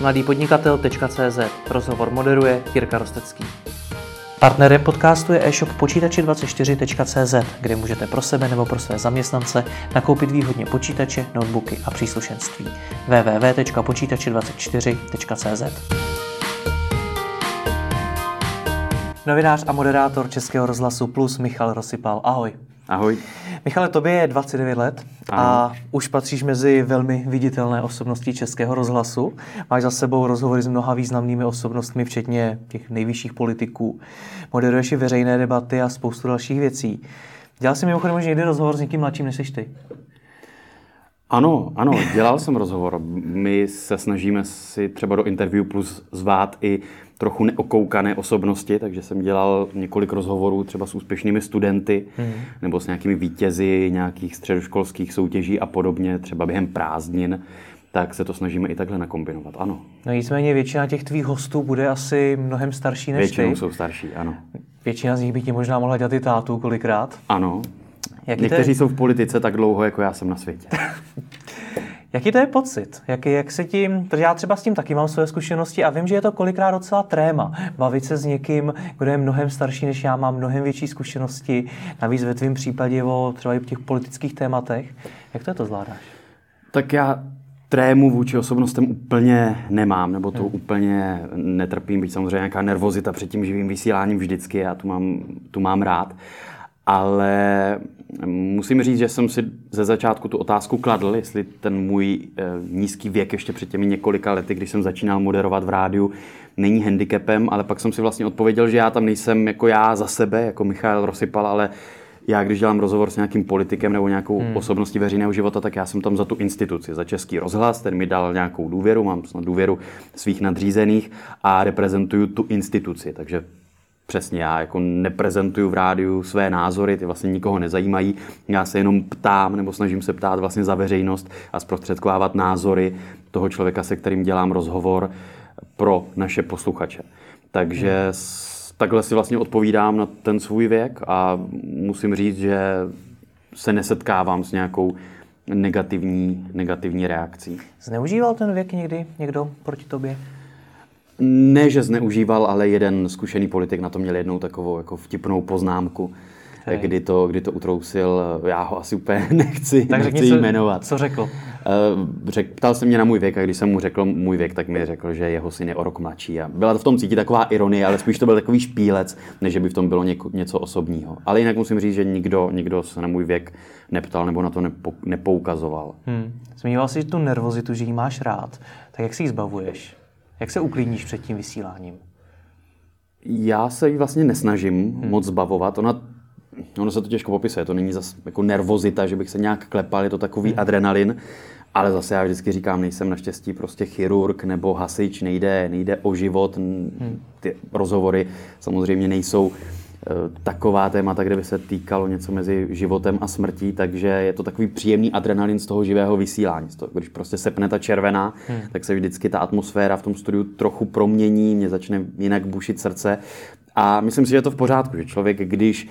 mladýpodnikatel.cz Rozhovor moderuje Jirka Rostecký. Partnerem podcastu je e-shop počítači24.cz, kde můžete pro sebe nebo pro své zaměstnance nakoupit výhodně počítače, notebooky a příslušenství. www.počítači24.cz Novinář a moderátor Českého rozhlasu Plus Michal Rosypal. Ahoj. Ahoj. Michale, tobě je 29 let a už patříš mezi velmi viditelné osobnosti Českého rozhlasu. Máš za sebou rozhovory s mnoha významnými osobnostmi, včetně těch nejvyšších politiků. Moderuješ i veřejné debaty a spoustu dalších věcí. Dělal jsi mimochodem už někdy rozhovor s někým mladším než jsi ty? Ano, ano, dělal jsem rozhovor. My se snažíme si třeba do Interview Plus zvát i trochu neokoukané osobnosti, takže jsem dělal několik rozhovorů třeba s úspěšnými studenty hmm. nebo s nějakými vítězi nějakých středoškolských soutěží a podobně, třeba během prázdnin, tak se to snažíme i takhle nakombinovat, ano. No nicméně většina těch tvých hostů bude asi mnohem starší než Většinou ty. jsou starší, ano. Většina z nich by ti možná mohla dělat i tátu kolikrát. Ano. Jaký Někteří to jsou v politice tak dlouho, jako já jsem na světě. jaký to je pocit? Jak, jak se tím, protože já třeba s tím taky mám své zkušenosti a vím, že je to kolikrát docela tréma. Bavit se s někým, kdo je mnohem starší než já, má mnohem větší zkušenosti, navíc ve tvém případě o třeba i těch politických tématech. Jak to je to zvládáš? Tak já trému vůči osobnostem úplně nemám, nebo to hmm. úplně netrpím, byť samozřejmě nějaká nervozita před tím živým vysíláním vždycky, já tu mám, tu mám rád. Ale musím říct, že jsem si ze začátku tu otázku kladl, jestli ten můj e, nízký věk ještě před těmi několika lety, když jsem začínal moderovat v rádiu, není handicapem, ale pak jsem si vlastně odpověděl, že já tam nejsem jako já za sebe, jako Michal Rosypal, ale já, když dělám rozhovor s nějakým politikem nebo nějakou hmm. osobností veřejného života, tak já jsem tam za tu instituci, za Český rozhlas, ten mi dal nějakou důvěru, mám snad důvěru svých nadřízených a reprezentuju tu instituci. Takže přesně já jako neprezentuju v rádiu své názory, ty vlastně nikoho nezajímají. Já se jenom ptám nebo snažím se ptát vlastně za veřejnost a zprostředkovávat názory toho člověka, se kterým dělám rozhovor pro naše posluchače. Takže hmm. takhle si vlastně odpovídám na ten svůj věk a musím říct, že se nesetkávám s nějakou negativní, negativní reakcí. Zneužíval ten věk někdy někdo proti tobě? Ne, že zneužíval, ale jeden zkušený politik na to měl jednou takovou jako vtipnou poznámku, Hej. kdy to, kdy to utrousil. Já ho asi úplně nechci, tak nechci co, jmenovat. Co řekl? Uh, řek, ptal se mě na můj věk a když jsem mu řekl můj věk, tak mi řekl, že jeho syn je o rok mladší. A byla to v tom cítit taková ironie, ale spíš to byl takový špílec, než že by v tom bylo něko, něco osobního. Ale jinak musím říct, že nikdo, nikdo se na můj věk neptal nebo na to nepo, nepoukazoval. Hmm. Zmiňoval jsi tu nervozitu, že ji máš rád. Tak jak si ji zbavuješ? Jak se uklidníš před tím vysíláním? Já se ji vlastně nesnažím hmm. moc zbavovat. Ona, ono se to těžko popisuje, to není zase jako nervozita, že bych se nějak klepal, je to takový hmm. adrenalin. Ale zase já vždycky říkám, nejsem naštěstí prostě chirurg nebo hasič, nejde, nejde o život. Hmm. Ty rozhovory samozřejmě nejsou taková témata, kde by se týkalo něco mezi životem a smrtí, takže je to takový příjemný adrenalin z toho živého vysílání. Z toho, když prostě sepne ta červená, hmm. tak se vždycky ta atmosféra v tom studiu trochu promění, mě začne jinak bušit srdce. A myslím si, že je to v pořádku, že člověk, když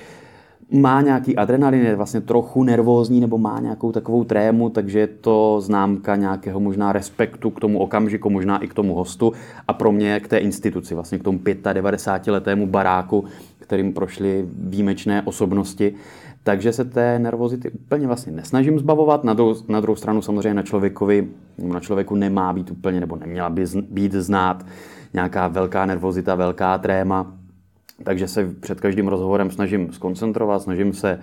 má nějaký adrenalin, je vlastně trochu nervózní nebo má nějakou takovou trému, takže je to známka nějakého možná respektu k tomu okamžiku, možná i k tomu hostu a pro mě k té instituci, vlastně k tomu 95 letému baráku, kterým prošly výjimečné osobnosti. Takže se té nervozity úplně vlastně nesnažím zbavovat. Na druhou, na druhou stranu samozřejmě na člověkovi, na člověku nemá být úplně, nebo neměla by být znát nějaká velká nervozita, velká tréma. Takže se před každým rozhovorem snažím skoncentrovat, snažím se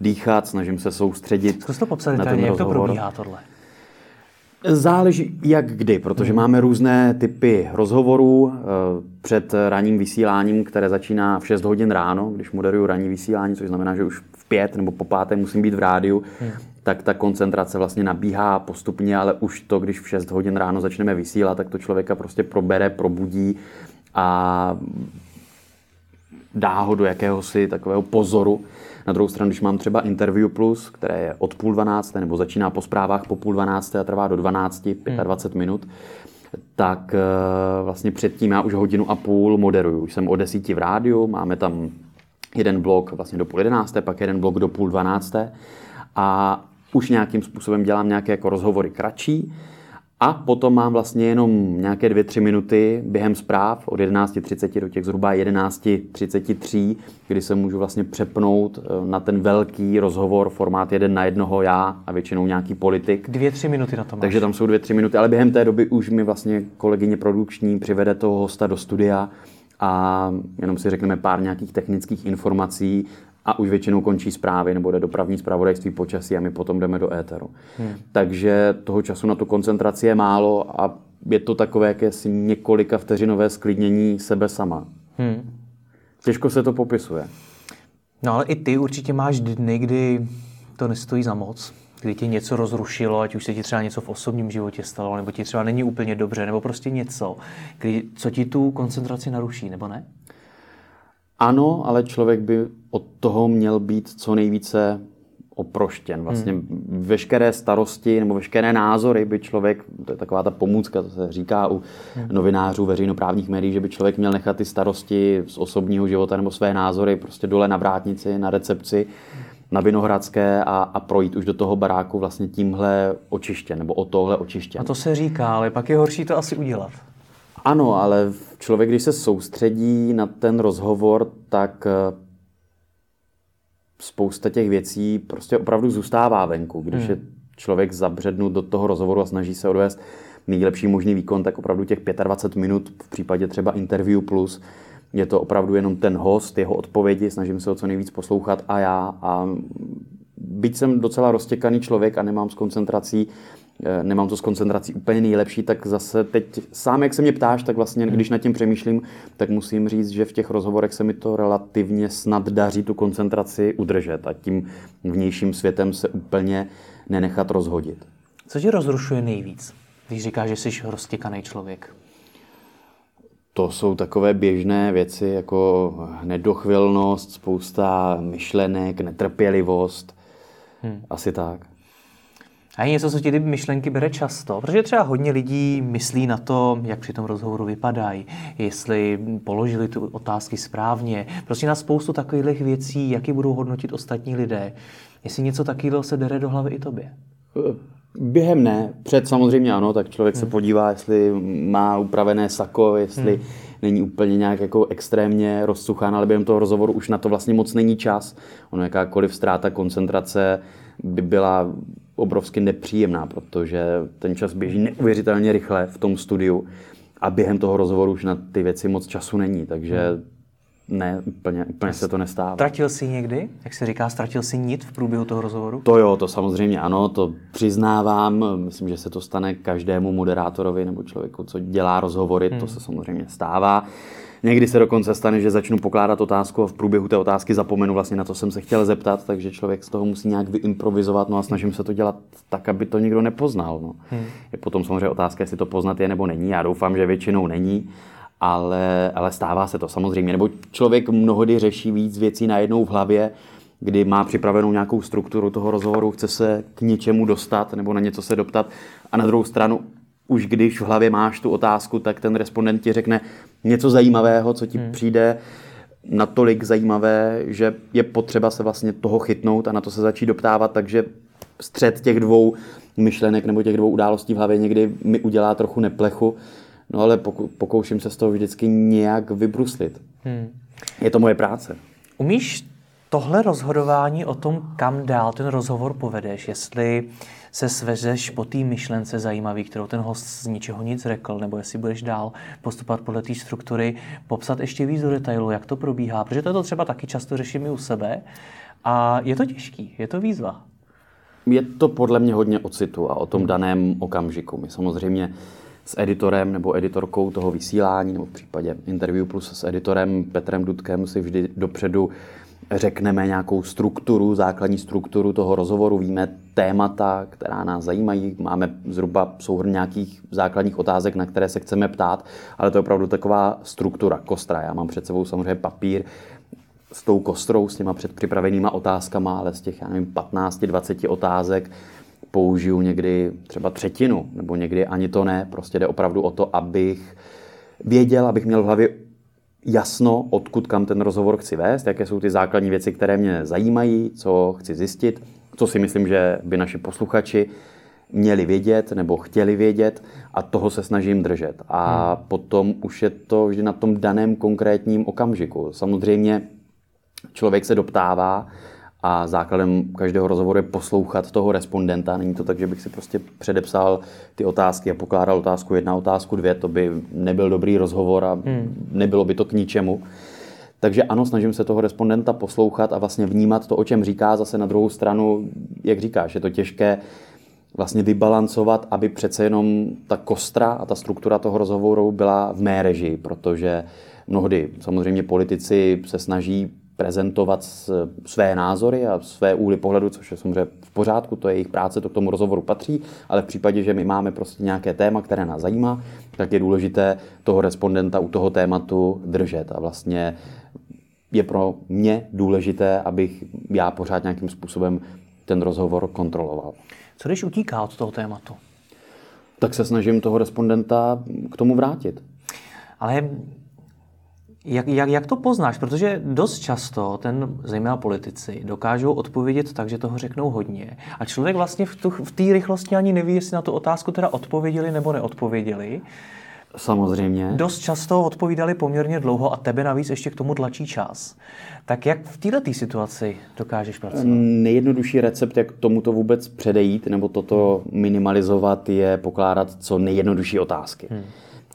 dýchat, snažím se soustředit. Zkus to popsat, na ten jak rozhovor. to probíhá tohle? Záleží jak kdy, protože hmm. máme různé typy rozhovorů eh, před ranním vysíláním, které začíná v 6 hodin ráno, když moderuju ranní vysílání, což znamená, že už v 5 nebo po páté musím být v rádiu, hmm. tak ta koncentrace vlastně nabíhá postupně, ale už to, když v 6 hodin ráno začneme vysílat, tak to člověka prostě probere, probudí a dá ho do jakéhosi takového pozoru. Na druhou stranu, když mám třeba Interview Plus, které je od půl dvanácté, nebo začíná po zprávách po půl dvanácté a trvá do 12, 25 hmm. minut, tak eh, vlastně předtím já už hodinu a půl moderuju. Už jsem o desíti v rádiu, máme tam jeden blok vlastně do půl jedenácté, pak jeden blok do půl dvanácté a už nějakým způsobem dělám nějaké jako rozhovory kratší A potom mám vlastně jenom nějaké dvě, tři minuty během zpráv od 11.30 do těch zhruba 11.33, kdy se můžu vlastně přepnout eh, na ten velký rozhovor, formát jeden na jednoho já a většinou nějaký politik. Dvě, tři minuty na to máš. Takže tam jsou dvě, tři minuty, ale během té doby už mi vlastně kolegyně produkční přivede toho hosta do studia a jenom si řekneme pár nějakých technických informací a už většinou končí zprávy nebo jde dopravní zpravodajství počasí a my potom jdeme do éteru. Hmm. Takže toho času na tu koncentraci je málo a je to takové jakési několika vteřinové sklidnění sebe sama. Hmm. Těžko se to popisuje. No ale i ty určitě máš dny, kdy to nestojí za moc, kdy tě něco rozrušilo, ať už se ti třeba něco v osobním životě stalo, nebo ti třeba není úplně dobře, nebo prostě něco, kdy, co ti tu koncentraci naruší, nebo ne? Ano, ale člověk by od toho měl být co nejvíce oproštěn. Vlastně hmm. veškeré starosti nebo veškeré názory by člověk, to je taková ta pomůcka, to se říká u hmm. novinářů veřejnoprávních médií, že by člověk měl nechat ty starosti z osobního života nebo své názory prostě dole na vrátnici, na recepci, na Vinohradské a, a projít už do toho baráku vlastně tímhle očištěn nebo o tohle očištěn. A to se říká, ale pak je horší to asi udělat. Ano, ale člověk, když se soustředí na ten rozhovor, tak spousta těch věcí prostě opravdu zůstává venku. Když hmm. je člověk zabřednut do toho rozhovoru a snaží se odvést nejlepší možný výkon, tak opravdu těch 25 minut v případě třeba interview plus je to opravdu jenom ten host, jeho odpovědi, snažím se ho co nejvíc poslouchat a já. A byť jsem docela roztěkaný člověk a nemám s koncentrací nemám to s koncentrací úplně nejlepší, tak zase teď sám, jak se mě ptáš, tak vlastně, hmm. když nad tím přemýšlím, tak musím říct, že v těch rozhovorech se mi to relativně snad daří tu koncentraci udržet a tím vnějším světem se úplně nenechat rozhodit. Co tě rozrušuje nejvíc, když říkáš, že jsi roztěkaný člověk? To jsou takové běžné věci, jako nedochvilnost, spousta myšlenek, netrpělivost. Hmm. Asi tak. A je něco, co ti ty myšlenky bere často, protože třeba hodně lidí myslí na to, jak při tom rozhovoru vypadají, jestli položili tu otázky správně. Prostě na spoustu takových věcí, jak budou hodnotit ostatní lidé. Jestli něco takového se dere do hlavy i tobě. Během ne. Před samozřejmě ano, tak člověk hmm. se podívá, jestli má upravené sako, jestli hmm. není úplně nějak jako extrémně rozsuchán, ale během toho rozhovoru už na to vlastně moc není čas. Ono jakákoliv ztráta koncentrace by byla obrovsky nepříjemná, protože ten čas běží neuvěřitelně rychle v tom studiu a během toho rozhovoru už na ty věci moc času není, takže ne, úplně, úplně se to nestává. Ztratil jsi někdy, jak se říká, ztratil jsi nit v průběhu toho rozhovoru? To jo, to samozřejmě ano, to přiznávám. Myslím, že se to stane každému moderátorovi nebo člověku, co dělá rozhovory, hmm. to se samozřejmě stává. Někdy se dokonce stane, že začnu pokládat otázku a v průběhu té otázky zapomenu vlastně na to jsem se chtěl zeptat, takže člověk z toho musí nějak vyimprovizovat, no a snažím se to dělat tak, aby to nikdo nepoznal. No. Hmm. Je potom samozřejmě otázka, jestli to poznat je nebo není. Já doufám, že většinou není, ale, ale stává se to samozřejmě. Nebo člověk mnohdy řeší víc věcí najednou v hlavě, kdy má připravenou nějakou strukturu toho rozhovoru, chce se k něčemu dostat nebo na něco se doptat a na druhou stranu už když v hlavě máš tu otázku, tak ten respondent ti řekne něco zajímavého, co ti hmm. přijde natolik zajímavé, že je potřeba se vlastně toho chytnout a na to se začít doptávat, takže střed těch dvou myšlenek nebo těch dvou událostí v hlavě někdy mi udělá trochu neplechu, no ale pokouším se z toho vždycky nějak vybruslit. Hmm. Je to moje práce. Umíš tohle rozhodování o tom, kam dál ten rozhovor povedeš, jestli se svezeš po té myšlence zajímavý, kterou ten host z ničeho nic řekl, nebo jestli budeš dál postupovat podle té struktury, popsat ještě víc do detailu, jak to probíhá, protože to, to třeba taky často řeším i u sebe a je to těžký, je to výzva. Je to podle mě hodně o citu a o tom daném okamžiku. My samozřejmě s editorem nebo editorkou toho vysílání, nebo v případě Interview Plus s editorem Petrem Dudkem si vždy dopředu řekneme nějakou strukturu, základní strukturu toho rozhovoru, víme témata, která nás zajímají, máme zhruba souhrn nějakých základních otázek, na které se chceme ptát, ale to je opravdu taková struktura, kostra. Já mám před sebou samozřejmě papír s tou kostrou, s těma předpřipravenýma otázkama, ale z těch, já nevím, 15-20 otázek použiju někdy třeba třetinu, nebo někdy ani to ne. Prostě jde opravdu o to, abych věděl, abych měl v hlavě jasno, odkud kam ten rozhovor chci vést, jaké jsou ty základní věci, které mě zajímají, co chci zjistit, co si myslím, že by naši posluchači měli vědět nebo chtěli vědět a toho se snažím držet. A hmm. potom už je to vždy na tom daném konkrétním okamžiku. Samozřejmě člověk se doptává a základem každého rozhovoru je poslouchat toho respondenta. Není to tak, že bych si prostě předepsal ty otázky a pokládal otázku jedna, otázku dvě. To by nebyl dobrý rozhovor a hmm. nebylo by to k ničemu. Takže ano, snažím se toho respondenta poslouchat a vlastně vnímat to, o čem říká. Zase na druhou stranu, jak říkáš, je to těžké vlastně vybalancovat, aby přece jenom ta kostra a ta struktura toho rozhovoru byla v mé režii, protože mnohdy samozřejmě politici se snaží prezentovat své názory a své úly pohledu, což je samozřejmě v pořádku, to je jejich práce, to k tomu rozhovoru patří, ale v případě, že my máme prostě nějaké téma, které nás zajímá, tak je důležité toho respondenta u toho tématu držet a vlastně je pro mě důležité, abych já pořád nějakým způsobem ten rozhovor kontroloval. Co když utíká od toho tématu? Tak se snažím toho respondenta k tomu vrátit. Ale jak, jak, jak to poznáš? Protože dost často ten, zejména politici, dokážou odpovědět tak, že toho řeknou hodně. A člověk vlastně v té v rychlosti ani neví, jestli na tu otázku teda odpověděli nebo neodpověděli. Samozřejmě. Dost často odpovídali poměrně dlouho a tebe navíc ještě k tomu tlačí čas. Tak jak v této situaci dokážeš pracovat? Nejjednodušší recept, jak tomuto vůbec předejít nebo toto minimalizovat, je pokládat co nejjednodušší otázky. Hmm.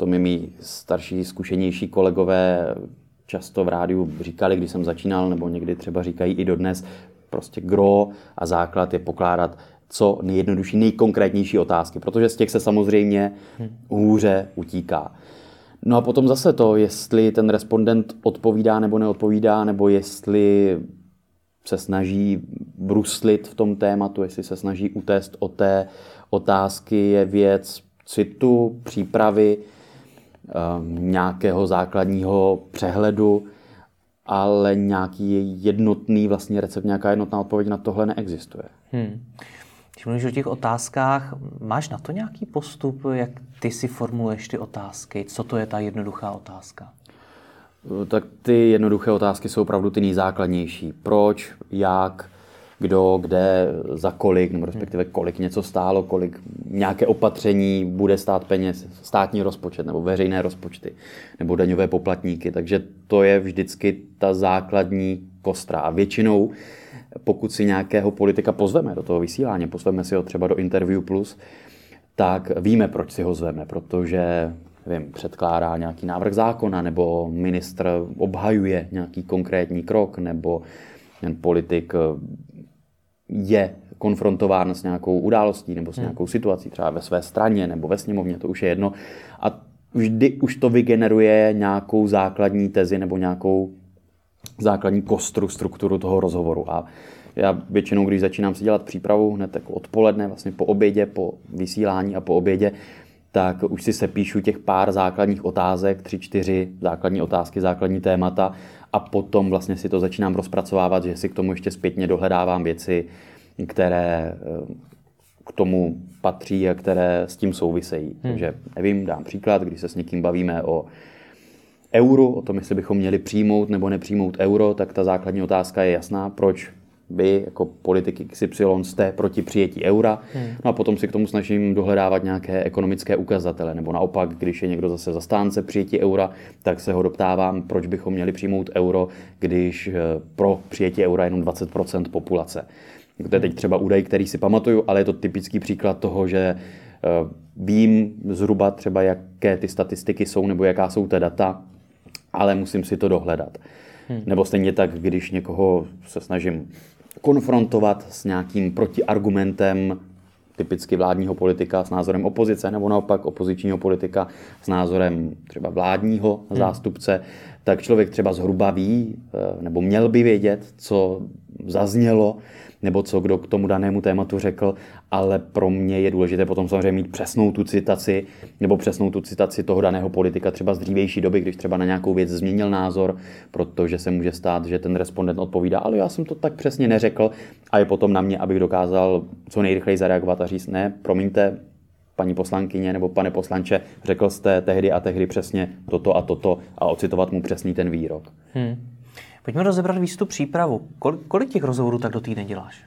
To mi mý starší, zkušenější kolegové často v rádiu říkali, když jsem začínal, nebo někdy třeba říkají i dodnes, prostě gro a základ je pokládat co nejjednodušší, nejkonkrétnější otázky, protože z těch se samozřejmě hůře utíká. No a potom zase to, jestli ten respondent odpovídá nebo neodpovídá, nebo jestli se snaží bruslit v tom tématu, jestli se snaží utést o té otázky, je věc citu, přípravy, nějakého základního přehledu, ale nějaký jednotný vlastně recept, nějaká jednotná odpověď na tohle neexistuje. Hmm. Když mluvíš o těch otázkách, máš na to nějaký postup, jak ty si formuluješ ty otázky? Co to je ta jednoduchá otázka? Tak ty jednoduché otázky jsou opravdu ty nejzákladnější. Proč, jak, kdo, kde, za kolik, nebo respektive kolik něco stálo, kolik nějaké opatření bude stát peněz, státní rozpočet nebo veřejné rozpočty nebo daňové poplatníky. Takže to je vždycky ta základní kostra. A většinou pokud si nějakého politika pozveme do toho vysílání, pozveme si ho třeba do Interview Plus, tak víme, proč si ho zveme, protože vím, předkládá nějaký návrh zákona, nebo ministr obhajuje nějaký konkrétní krok, nebo ten politik je konfrontován s nějakou událostí nebo s hmm. nějakou situací, třeba ve své straně nebo ve sněmovně, to už je jedno. A vždy už to vygeneruje nějakou základní tezi nebo nějakou základní kostru, strukturu toho rozhovoru. A já většinou, když začínám si dělat přípravu hned jako odpoledne, vlastně po obědě, po vysílání a po obědě, tak už si sepíšu těch pár základních otázek, tři, čtyři základní otázky, základní témata a potom vlastně si to začínám rozpracovávat, že si k tomu ještě zpětně dohledávám věci, které eh, k tomu patří a které s tím souvisejí. Hmm. Takže nevím, dám příklad, když se s někým bavíme o euro, o tom, jestli bychom měli přijmout nebo nepřijmout euro, tak ta základní otázka je jasná, proč vy jako politiky XY jste proti přijetí eura. Hmm. No a potom si k tomu snažím dohledávat nějaké ekonomické ukazatele. Nebo naopak, když je někdo zase zastánce přijetí eura, tak se ho doptávám, proč bychom měli přijmout euro, když eh, pro přijetí eura jenom 20% populace. To je teď třeba údaj, který si pamatuju, ale je to typický příklad toho, že eh, vím zhruba třeba, jaké ty statistiky jsou nebo jaká jsou ta data, ale musím si to dohledat. Hmm. Nebo stejně tak, když někoho se snažím konfrontovat s nějakým protiargumentem typicky vládního politika s názorem opozice, nebo naopak opozičního politika s názorem třeba vládního hmm. zástupce, tak člověk třeba zhruba ví, eh, nebo měl by vědět, co zaznělo nebo co kdo k tomu danému tématu řekl, ale pro mě je důležité potom samozřejmě mít přesnou tu citaci, nebo přesnou tu citaci toho daného politika třeba z dřívější doby, když třeba na nějakou věc změnil názor, protože se může stát, že ten respondent odpovídá, ale já jsem to tak přesně neřekl a je potom na mě, abych dokázal co nejrychleji zareagovat a říct, ne, promiňte, paní poslankyně nebo pane poslanče, řekl jste tehdy a tehdy přesně toto a toto a ocitovat mu přesný ten výrok. Hmm. Pojďme rozebrat výstup přípravu. Kolik, kolik těch rozhovorů tak do týdne děláš?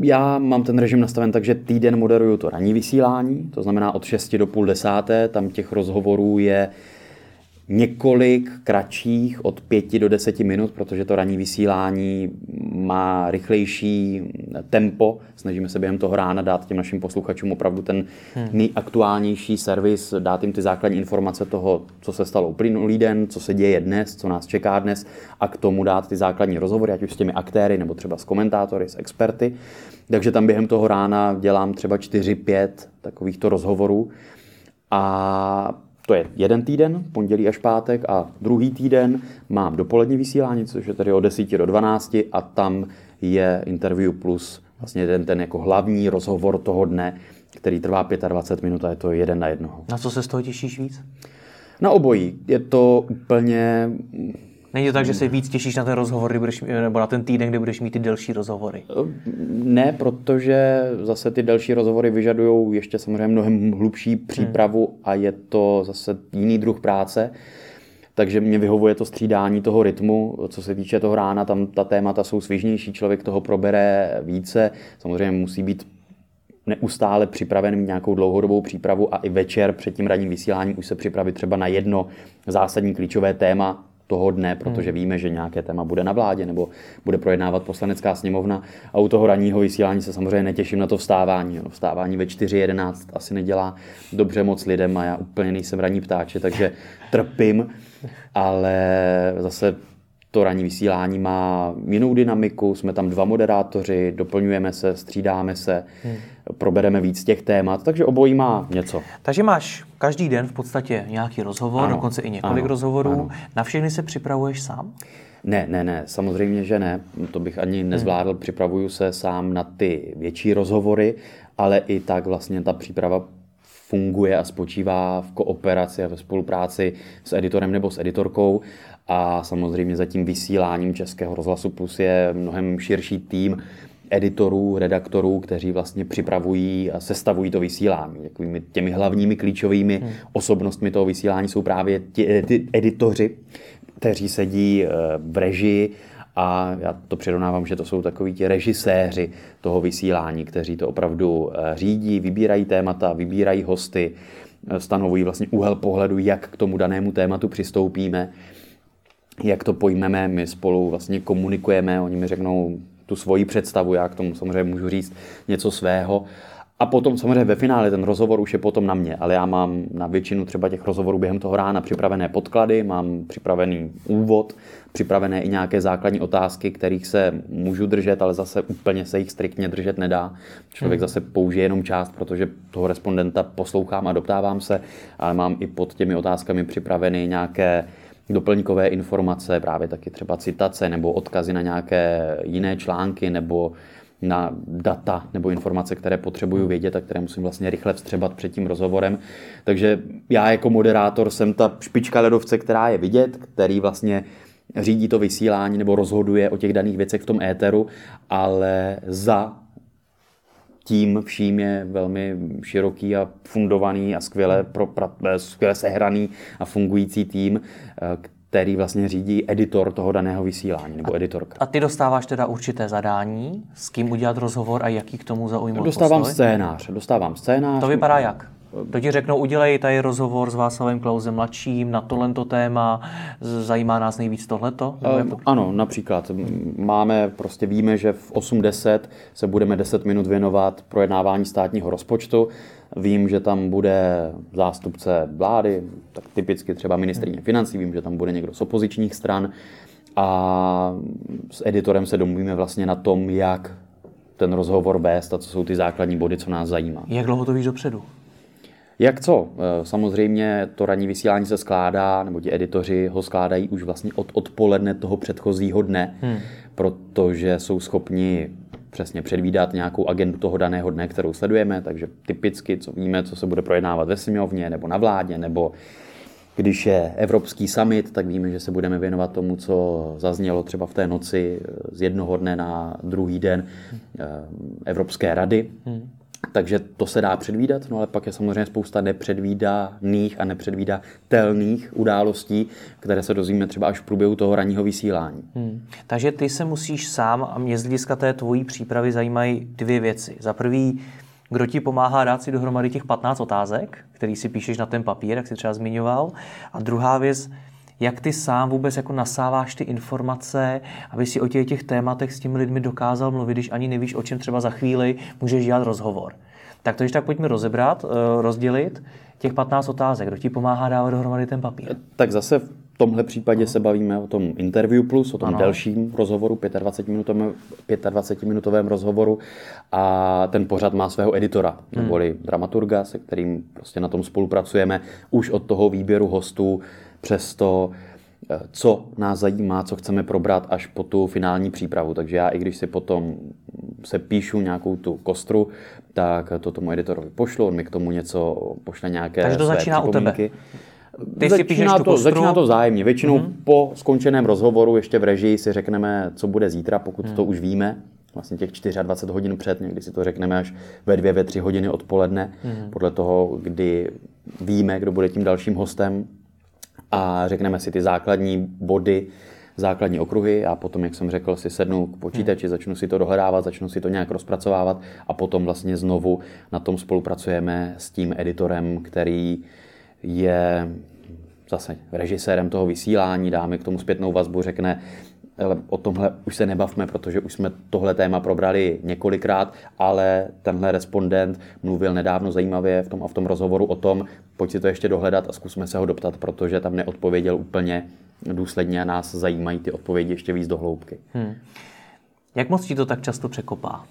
Já mám ten režim nastaven tak, že týden moderuju to ranní vysílání, to znamená od 6 do půl desáté, tam těch rozhovorů je několik kratších od 5 do 10 minut, protože to ranní vysílání má rychlejší tempo. Snažíme se během toho rána dát těm našim posluchačům opravdu ten hmm. nejaktuálnější servis, dát jim ty základní informace toho, co se stalo uplynulý den, co se děje dnes, co nás čeká dnes a k tomu dát ty základní rozhovory, ať už s těmi aktéry nebo třeba s komentátory, s experty. Takže tam během toho rána dělám třeba 4-5 takovýchto rozhovorů. A to je jeden týden, pondělí až pátek, a druhý týden mám dopolední vysílání, což je tady od 10 do 12 a tam je Interview Plus, vlastně ten, ten jako hlavní rozhovor toho dne, který trvá 25 minut a je to jeden na jednoho. Na co se z toho těšíš víc? Na obojí. Je to úplně Není to tak, že se víc těšíš na ten rozhovor, kdy budeš, nebo na ten týden, kdy budeš mít ty delší rozhovory? Ne, protože zase ty delší rozhovory vyžadují ještě samozřejmě mnohem hlubší přípravu hmm. a je to zase jiný druh práce. Takže mě vyhovuje to střídání toho rytmu, co se týče toho rána, tam ta témata jsou svižnější, člověk toho probere více, samozřejmě musí být neustále připraven mít nějakou dlouhodobou přípravu a i večer před tím ranním vysíláním už se připravit třeba na jedno zásadní klíčové téma, toho dne, protože hmm. víme, že nějaké téma bude na vládě nebo bude projednávat poslanecká sněmovna. A u toho ranního vysílání se samozřejmě netěším na to vstávání. No, vstávání ve 4.11 asi nedělá dobře moc lidem a já úplně nejsem ranní ptáče, takže trpím, ale zase to ranní vysílání má jinou dynamiku, jsme tam dva moderátoři, doplňujeme se, střídáme se, hmm. probereme víc těch témat, takže obojí má něco. Takže máš každý den v podstatě nějaký rozhovor, ano, dokonce i několik ano, rozhovorů. Ano. Na všechny se připravuješ sám? Ne, ne, ne, samozřejmě, že ne. To bych ani hmm. nezvládl. Hmm. Připravuju se sám na ty větší rozhovory, ale i tak vlastně ta příprava funguje a spočívá v kooperaci a ve spolupráci s editorem nebo s editorkou a samozřejmě za tím vysíláním Českého rozhlasu Plus je mnohem širší tým editorů, redaktorů, kteří vlastně připravují a sestavují to vysílání. Takovými těmi hlavními klíčovými hmm. osobnostmi toho vysílání jsou právě ti, ti editoři, kteří sedí eh, v režii a já to přirovnávám, že to jsou takoví ti režiséři toho vysílání, kteří to opravdu eh, řídí, vybírají témata, vybírají hosty, eh, stanovují vlastně úhel pohledu, jak k tomu danému tématu přistoupíme jak to pojmeme, my spolu vlastně komunikujeme, oni mi řeknou tu svoji představu, já k tomu samozřejmě můžu říct něco svého. A potom samozřejmě ve finále ten rozhovor už je potom na mě, ale já mám na většinu třeba těch rozhovorů během toho rána připravené podklady, mám připravený úvod, připravené i nějaké základní otázky, kterých se můžu držet, ale zase úplně se jich striktně držet nedá. Člověk hmm. zase použije jenom část, protože toho respondenta poslouchám a doptávám se, ale mám i pod těmi otázkami připraveny nějaké doplňkové informace, právě taky třeba citace nebo odkazy na nějaké jiné články nebo na data nebo informace, které potřebuju vědět a které musím vlastně rychle vstřebat před tím rozhovorem. Takže já jako moderátor jsem ta špička ledovce, která je vidět, který vlastně řídí to vysílání nebo rozhoduje o těch daných věcech v tom éteru, ale za tím vším je velmi široký a fundovaný a skvěle, pro, pra, eh, skvěle sehraný a fungující tým, eh, který vlastně řídí editor toho daného vysílání nebo editorka. A ty dostáváš teda určité zadání, s kým udělat rozhovor a jaký k tomu zaujmout Dostávám postoj? scénář, dostávám scénář. To vypadá jak? To ti řeknou, udělej tady rozhovor s Václavem Klausem mladším na tohle téma, zajímá nás nejvíc tohleto? Um, ano, například. Máme, prostě víme, že v 8.10 se budeme 10 minut věnovat projednávání státního rozpočtu. Vím, že tam bude zástupce vlády, tak typicky třeba ministrině financí, vím, že tam bude někdo z opozičních stran a s editorem se domluvíme vlastně na tom, jak ten rozhovor vést a co jsou ty základní body, co nás zajímá. Jak dlouho to víš dopředu? Jak co? Eh, samozřejmě to ranní vysílání se skládá, nebo ti editoři ho skládají už vlastně od odpoledne toho předchozího dne, hmm. protože jsou schopni přesně předvídat nějakou agendu toho daného dne, kterou sledujeme, takže typicky, co víme, co se bude projednávat ve sněmovně nebo na vládě, nebo když je Evropský summit, tak víme, že se budeme věnovat tomu, co zaznělo třeba v té noci z jednoho dne na druhý den eh, Evropské rady. Hmm takže to se dá předvídat, no ale pak je samozřejmě spousta nepředvídaných a nepředvídatelných událostí, které se dozvíme třeba až v průběhu toho ranního vysílání. Hmm. Takže ty se musíš sám, a mě z hlediska té tvojí přípravy zajímají dvě věci. Za prvý, kdo ti pomáhá dát si dohromady těch 15 otázek, který si píšeš na ten papír, jak jsi třeba zmiňoval. A druhá věc, jak ty sám vůbec jako nasáváš ty informace, aby si o těch, těch tématech s těmi lidmi dokázal mluvit, když ani nevíš, o čem třeba za chvíli můžeš dělat rozhovor. Tak to, když tak pojďme rozebrat, eh, rozdělit těch 15 otázek. Kdo ti pomáhá dávat dohromady ten papír? Tak zase v tomhle případě se bavíme o tom Interview Plus, o tom ano. delším rozhovoru, 25-minutovém 25 rozhovoru a ten pořad má svého editora, hmm. neboli dramaturga, se kterým prostě na tom spolupracujeme už od toho výběru hostů přes to, eh, co nás zajímá, co chceme probrat až po tu finální přípravu. Takže já, i když si potom se píšu nějakou tu kostru, tak to tomu editorovi pošlu, on mi k tomu něco pošle nějaké Takže to začíná u tebe. Ty začíná, si píšeš to, začíná to vzájemně. Většinou mm-hmm. po skončeném rozhovoru ještě v režii si řekneme, co bude zítra, pokud mm. to už víme. Vlastně těch 24 hodin před, někdy si to řekneme až ve dvě, ve tři hodiny odpoledne, mm. podle toho, kdy víme, kdo bude tím dalším hostem a řekneme si ty základní body, základní okruhy a potom, jak jsem řekl, si sednu k počítači, hmm. začnu si to dohledávat, začnu si to nějak rozpracovávat a potom vlastně znovu na tom spolupracujeme s tím editorem, který je zase režisérem toho vysílání, dáme k tomu zpětnou vazbu, řekne, ale o tomhle už se nebavme, protože už jsme tohle téma probrali několikrát, ale tenhle respondent mluvil nedávno zajímavě v tom a v tom rozhovoru o tom, pojď si to ještě dohledat a zkusme se ho doptat, protože tam neodpověděl úplně důsledně a nás zajímají ty odpovědi ještě víc do hloubky. Hmm. Jak moc ti to tak často překopá?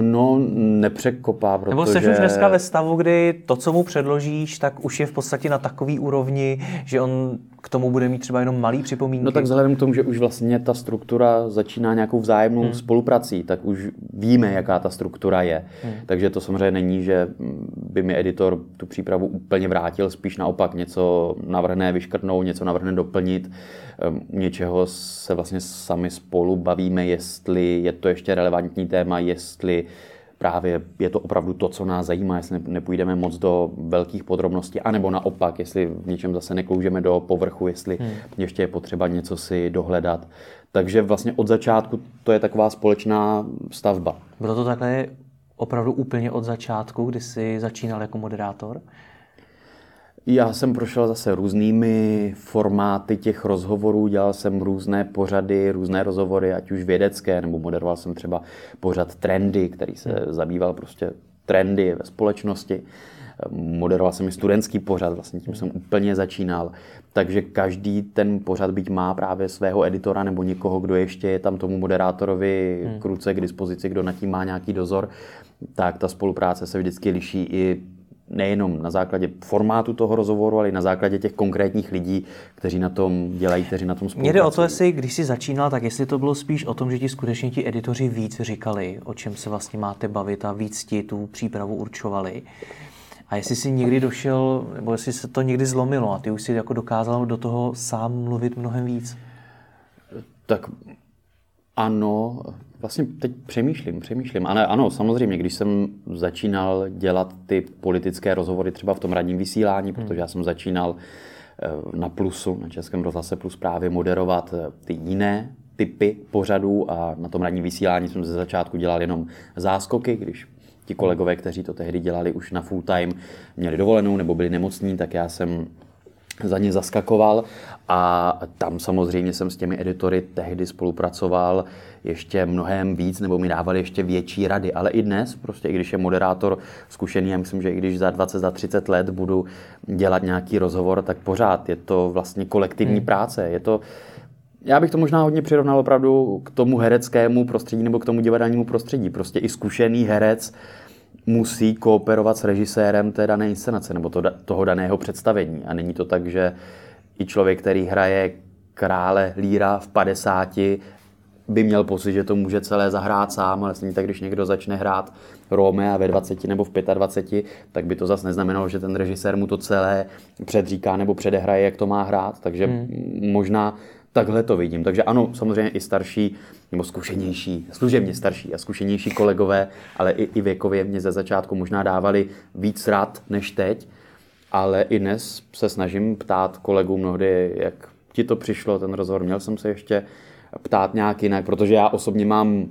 No, nepřekopá, protože... Nebo jsi už dneska ve stavu, kdy to, co mu předložíš, tak už je v podstatě na takový úrovni, že on k tomu bude mít třeba jenom malý připomínky? No tak vzhledem k tomu, že už vlastně ta struktura začíná nějakou vzájemnou hmm. spoluprací, tak už víme, jaká ta struktura je. Hmm. Takže to samozřejmě není, že by mi editor tu přípravu úplně vrátil, spíš naopak něco navrhne vyškrtnout, něco navrhne doplnit. Ehm, něčeho se vlastně sami spolu bavíme, jestli je to ještě relevantní téma, jestli právě je to opravdu to, co nás zajímá, jestli nepůjdeme moc do velkých podrobností, anebo naopak, jestli v něčem zase nekloužeme do povrchu, jestli hmm. ještě je potřeba něco si dohledat. Takže vlastně od začátku to je taková společná stavba. Bylo to takhle opravdu úplně od začátku, kdy jsi začínal jako moderátor? Já jsem prošel zase různými formáty těch rozhovorů, dělal jsem různé pořady, různé rozhovory, ať už vědecké, nebo moderoval jsem třeba pořad Trendy, který se hmm. zabýval prostě trendy ve společnosti. Moderoval jsem i studentský pořad, vlastně tím jsem úplně začínal. Takže každý ten pořad byť má právě svého editora nebo někoho, kdo ještě je tam tomu moderátorovi hmm. kruce k dispozici, kdo nad tím má nějaký dozor, tak ta spolupráce se vždycky liší i nejenom na základě formátu toho rozhovoru, ale i na základě těch konkrétních lidí, kteří na tom dělají, kteří na tom spolupracují. Mně jde o to, jestli, když jsi začínal, tak jestli to bylo spíš o tom, že ti skutečně ti editoři víc říkali, o čem se vlastně máte bavit a víc ti tu přípravu určovali. A jestli jsi někdy došel, nebo jestli se to někdy zlomilo a ty už si jako dokázal do toho sám mluvit mnohem víc. Tak ano, vlastně teď přemýšlím, přemýšlím. Ale ano, samozřejmě, když jsem začínal dělat ty politické rozhovory třeba v tom radním vysílání, hmm. protože já jsem začínal eh, na Plusu, na Českém rozhlase Plus právě moderovat eh, ty jiné typy pořadů a na tom radním vysílání jsem ze začátku dělal jenom záskoky, když ti kolegové, kteří to tehdy dělali už na full time, měli dovolenou nebo byli nemocní, tak já jsem za ně zaskakoval a tam samozřejmě jsem s těmi editory tehdy spolupracoval ještě mnohem víc, nebo mi dávali ještě větší rady. Ale i dnes, prostě i když je moderátor zkušený, já myslím, že i když za 20, za 30 let budu dělat nějaký rozhovor, tak pořád je to vlastně kolektivní hmm. práce. Je to, já bych to možná hodně přirovnal opravdu k tomu hereckému prostředí nebo k tomu divadelnímu prostředí. Prostě i zkušený herec musí kooperovat s režisérem té dané inscenace nebo to, toho daného představení. A není to tak, že i člověk, který hraje krále Líra v 50, by měl pocit, že to může celé zahrát sám, ale stejně tak, když někdo začne hrát Romea ve 20 nebo v 25, tak by to zase neznamenalo, že ten režisér mu to celé předříká nebo předehraje, jak to má hrát. Takže hmm. možná takhle to vidím. Takže ano, samozřejmě i starší nebo zkušenější, služebně starší a zkušenější kolegové, ale i, i věkově mě ze začátku možná dávali víc rad než teď, ale i dnes se snažím ptát kolegů mnohdy, jak ti to přišlo, ten rozhovor. Měl jsem se ještě ptát nějak jinak, protože já osobně mám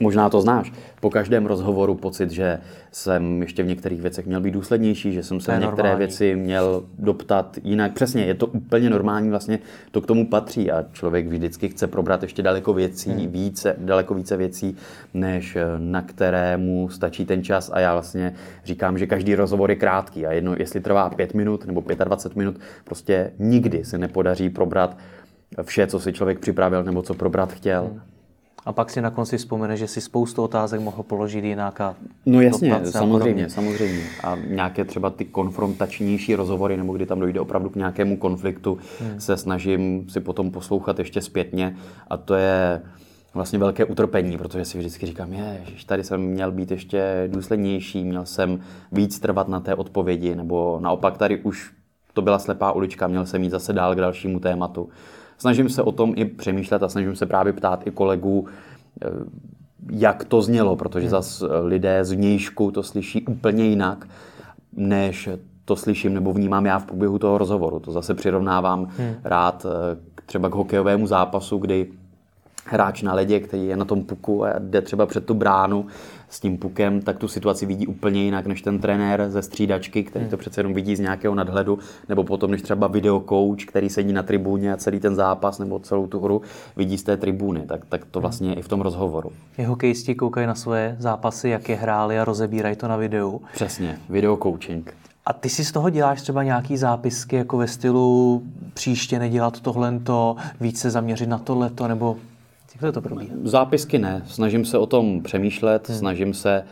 Možná to znáš. Po každém rozhovoru pocit, že jsem ještě v některých věcech měl být důslednější, že jsem se na některé normální. věci měl doptat jinak. Přesně, je to úplně normální, vlastně to k tomu patří a člověk vždycky chce probrat ještě daleko věcí, hmm. více, daleko více věcí, než eh, na které mu stačí ten čas a já vlastně říkám, že každý rozhovor je krátký a jedno, jestli trvá pět minut nebo 25 minut, prostě nikdy se nepodaří probrat vše, co si člověk připravil nebo co probrat chtěl. Hmm a pak si na konci vzpomene, že si spoustu otázek mohl položit jinak. A no jasně, samozřejmě, samozřejmě. A nějaké třeba ty konfrontačnější rozhovory, nebo kdy tam dojde opravdu k nějakému konfliktu, hmm. se snažím si potom poslouchat ještě zpětně. A to je vlastně velké utrpení, protože si vždycky říkám, je, že tady jsem měl být ještě důslednější, měl jsem víc trvat na té odpovědi, nebo naopak tady už to byla slepá ulička, měl jsem jít zase dál k dalšímu tématu snažím se o tom i přemýšlet a snažím se právě ptát i kolegů, eh, jak to znělo, protože hmm. zas eh, lidé z vnějšku to slyší úplně jinak, než to slyším nebo vnímám já v průběhu toho rozhovoru. To zase přirovnávám hmm. rád eh, třeba k hokejovému zápasu, kdy hráč na ledě, který je na tom puku a jde třeba před tu bránu s tím pukem, tak tu situaci vidí úplně jinak než ten trenér ze střídačky, který hmm. to přece jenom vidí z nějakého nadhledu, nebo potom než třeba videokouč, který sedí na tribuně a celý ten zápas nebo celou tu hru vidí z té tribuny. Tak, tak to hmm. vlastně je i v tom rozhovoru. I hokejisti koukají na svoje zápasy, jak je hráli a rozebírají to na videu. Přesně, videokoučing. A ty si z toho děláš třeba nějaký zápisky jako ve stylu příště nedělat tohle, více zaměřit na tohleto, nebo jak to probíhá? Zápisky ne. Snažím se o tom přemýšlet, hmm. snažím se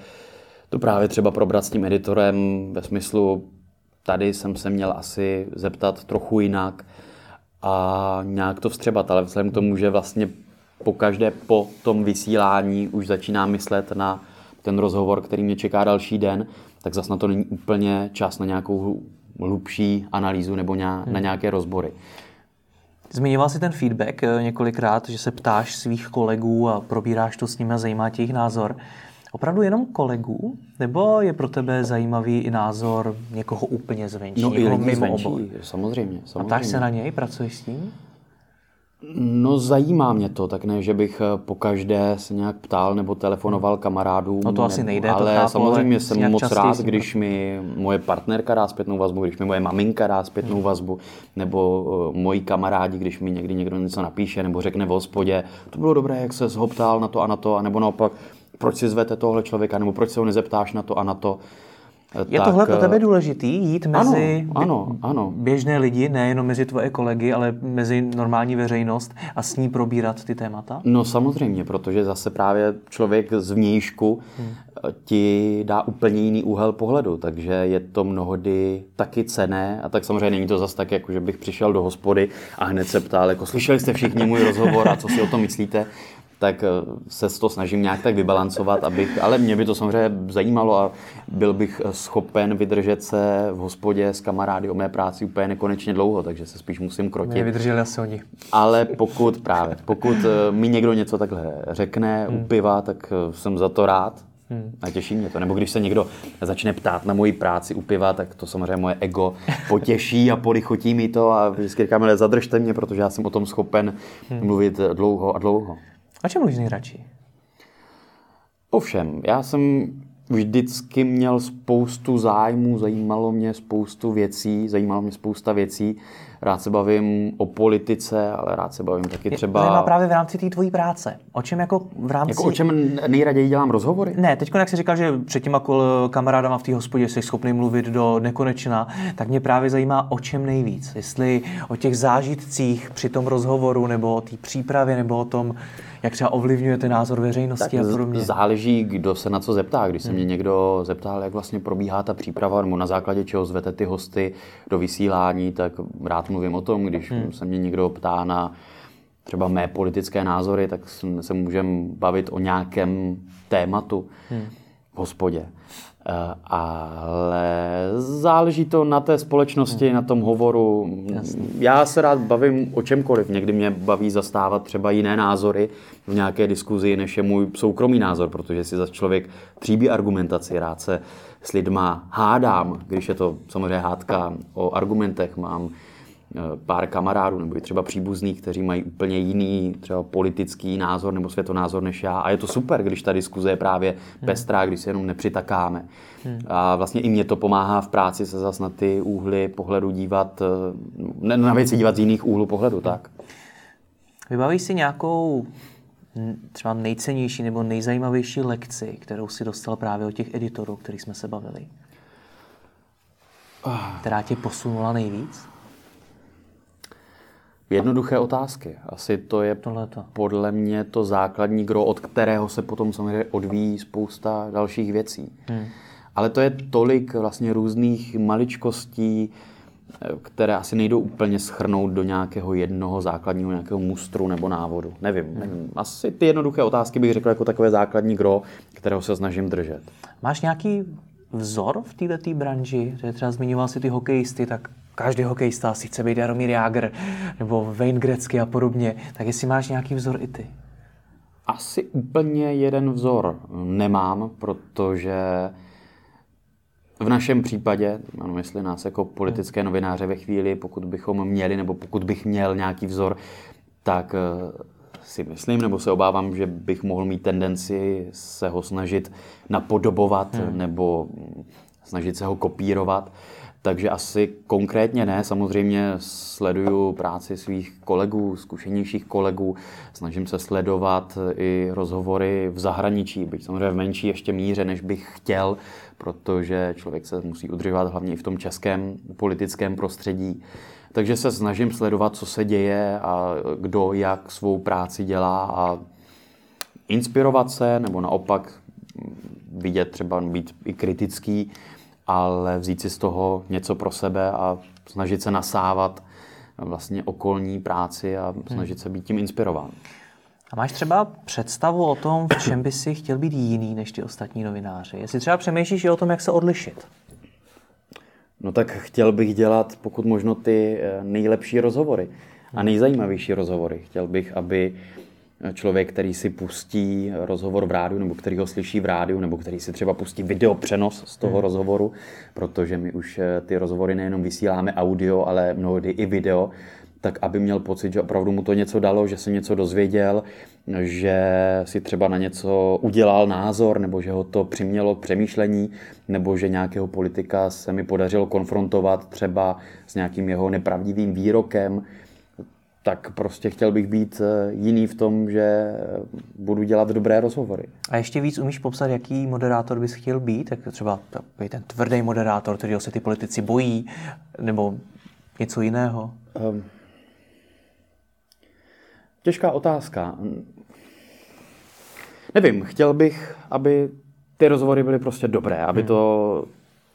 to právě třeba probrat s tím editorem ve smyslu, tady jsem se měl asi zeptat trochu jinak a nějak to vstřebat, ale vzhledem k tomu, že vlastně po každé po tom vysílání už začínám myslet na ten rozhovor, který mě čeká další den, tak zase na to není úplně čas na nějakou hlubší analýzu nebo na hmm. nějaké rozbory. Zmiňoval jsi ten feedback eh, několikrát, že se ptáš svých kolegů a probíráš to s nimi a zajímá tě jejich názor. Opravdu jenom kolegů? Nebo je pro tebe zajímavý i názor někoho úplně zvenčí, no, někoho mimo zvenčí, obor? Samozřejmě, samozřejmě. A ptáš se na něj? Pracuješ s tím? No zajímá mě to, tak ne, že bych eh, po každé se nějak ptal nebo telefonoval kamarádům. No to asi nejde, ale to chápu, samozřejmě ale jsem moc rád, když mi moje partnerka dá zpětnou vazbu, když mi moje maminka dá zpětnou hmm. vazbu, nebo uh, moji kamarádi, když mi někdy někdo něco napíše nebo řekne v hospodě, to bylo dobré, jak se zhoptal na to a na to, nebo naopak, proč si zvete tohle člověka, nebo proč se ho nezeptáš na to a na to. Je tak, tohle pro tebe důležitý, jít mezi ano, ano, ano. běžné lidi, nejenom mezi tvoje kolegy, ale mezi normální veřejnost a s ní probírat ty témata? No samozřejmě, protože zase právě člověk z vnějšku hmm. ti dá úplně jiný úhel pohledu, takže je to mnohdy taky cené a tak samozřejmě není to zase tak, jako že bych přišel do hospody a hned se ptal, jako slyšeli jste všichni můj rozhovor a co si o tom myslíte, tak eh, se to snažím nějak tak vybalancovat, abych, ale mě by to samozřejmě zajímalo a byl bych eh, schopen vydržet se v hospodě s kamarády o mé práci úplně nekonečně dlouho, takže se spíš musím krotit. Mě vydrželi asi oni. Ale pokud právě, pokud eh, mi někdo něco takhle řekne hmm. u piva, tak jsem za to rád, Hmm. A těší mě to. Nebo když se někdo začne ptát na moji práci u piva, tak to samozřejmě moje ego potěší a polichotí mi to a vždycky říkám, ale zadržte mě, protože já jsem o tom schopen hmm. mluvit dlouho a dlouho. A čem mluvíš nejradši? Ovšem, já jsem vždycky měl spoustu zájmů, zajímalo mě spoustu věcí, zajímalo mě spousta věcí. Rád se bavím o politice, ale rád se bavím taky třeba... Zajímá právě v rámci té tvojí práce. O čem jako v rámci... Jako o čem nejraději dělám rozhovory? Ne, teď jak jsi říkal, že před těma kamarádama v té hospodě jsi schopný mluvit do nekonečna, tak mě právě zajímá, o čem nejvíc. Jestli o těch zážitcích při tom rozhovoru, nebo o té přípravě, nebo o tom, jak třeba ovlivňujete názor veřejnosti tak a podobně? Záleží, kdo se na co zeptá. Když se hmm. mě někdo zeptal, jak vlastně probíhá ta příprava, nebo na základě čeho zvete ty hosty do vysílání, tak rád mluvím o tom. Když hmm. se mě někdo ptá na třeba mé politické názory, tak se můžeme bavit o nějakém tématu hmm. v hospodě. Eh, ale záleží to na té společnosti, na tom hovoru. Jasně. Já se rád bavím o čemkoliv. Někdy mě baví zastávat třeba jiné názory v nějaké diskuzi, než je můj soukromý názor, protože si za člověk tříbí argumentaci, rád se s lidma hádám, když je to samozřejmě hádka o argumentech, mám pár kamarádů nebo i třeba příbuzných, kteří mají úplně jiný třeba politický názor nebo světonázor než já. A je to super, když ta diskuze je právě hmm. pestrá, když se jenom nepřitakáme. Hmm. A vlastně i mě to pomáhá v práci se zase na ty úhly pohledu dívat, eh, na věci dívat z jiných úhlů pohledu, tak. Vybavíš si nějakou třeba nejcennější nebo nejzajímavější lekci, kterou si dostal právě od těch editorů, o kterých jsme se bavili? Ah. Která tě posunula nejvíc? Jednoduché otázky. Asi to je Tohleto. podle mě to základní gro, od kterého se potom samozřejmě odvíjí spousta dalších věcí. Hmm. Ale to je tolik vlastně různých maličkostí, které asi nejdou úplně schrnout do nějakého jednoho základního nějakého mustru nebo návodu. Nevím, hmm. nevím. Asi ty jednoduché otázky bych řekl jako takové základní gro, kterého se snažím držet. Máš nějaký vzor v této branži? Že třeba zmiňoval si ty hokejisty, tak každý hokejista si chce být Jaromír Jágr nebo Wayne Gretzky a podobně. Tak jestli máš nějaký vzor i ty? Asi úplně jeden vzor nemám, protože v našem případě, ano, jestli nás jako politické novináře ve chvíli, pokud bychom měli, nebo pokud bych měl nějaký vzor, tak eh, si myslím, nebo se obávám, že bych mohl mít tendenci se ho snažit napodobovat, hmm. nebo snažit se ho kopírovat. Takže asi konkrétně ne, samozřejmě sleduju práci svých kolegů, zkušenějších kolegů, snažím se sledovat i rozhovory v zahraničí, byť samozřejmě v menší ještě míře, než bych chtěl, protože člověk se musí udržovat hlavně i v tom českém politickém prostředí. Takže se snažím sledovat, co se děje a kdo jak svou práci dělá a inspirovat se, nebo naopak vidět třeba být i kritický, ale vzít si z toho něco pro sebe a snažit se nasávat vlastně okolní práci a snažit se být tím inspirován. A máš třeba představu o tom, v čem by si chtěl být jiný než ty ostatní novináři? Jestli třeba přemýšlíš i o tom, jak se odlišit? No tak chtěl bych dělat pokud možno ty eh, nejlepší rozhovory a nejzajímavější rozhovory. Chtěl bych, aby člověk, který si pustí rozhovor v rádiu, nebo který ho slyší v rádiu, nebo který si třeba pustí video přenos z toho hmm. rozhovoru, protože my už eh, ty rozhovory nejenom vysíláme audio, ale mnohdy i video, tak aby měl pocit, že opravdu mu to něco dalo, že se něco dozvěděl, že si třeba na něco udělal názor, nebo že ho to přimělo k přemýšlení, nebo že nějakého politika se mi podařilo konfrontovat třeba s nějakým jeho nepravdivým výrokem, tak prostě chtěl bych být eh, jiný v tom, že budu dělat dobré rozhovory. A ještě víc umíš popsat, jaký moderátor bys chtěl být? Jak třeba ten tvrdý moderátor, kterého se ty politici bojí, nebo něco jiného? Um, těžká otázka. Nevím, chtěl bych, aby ty rozhovory byly prostě dobré, aby hmm. to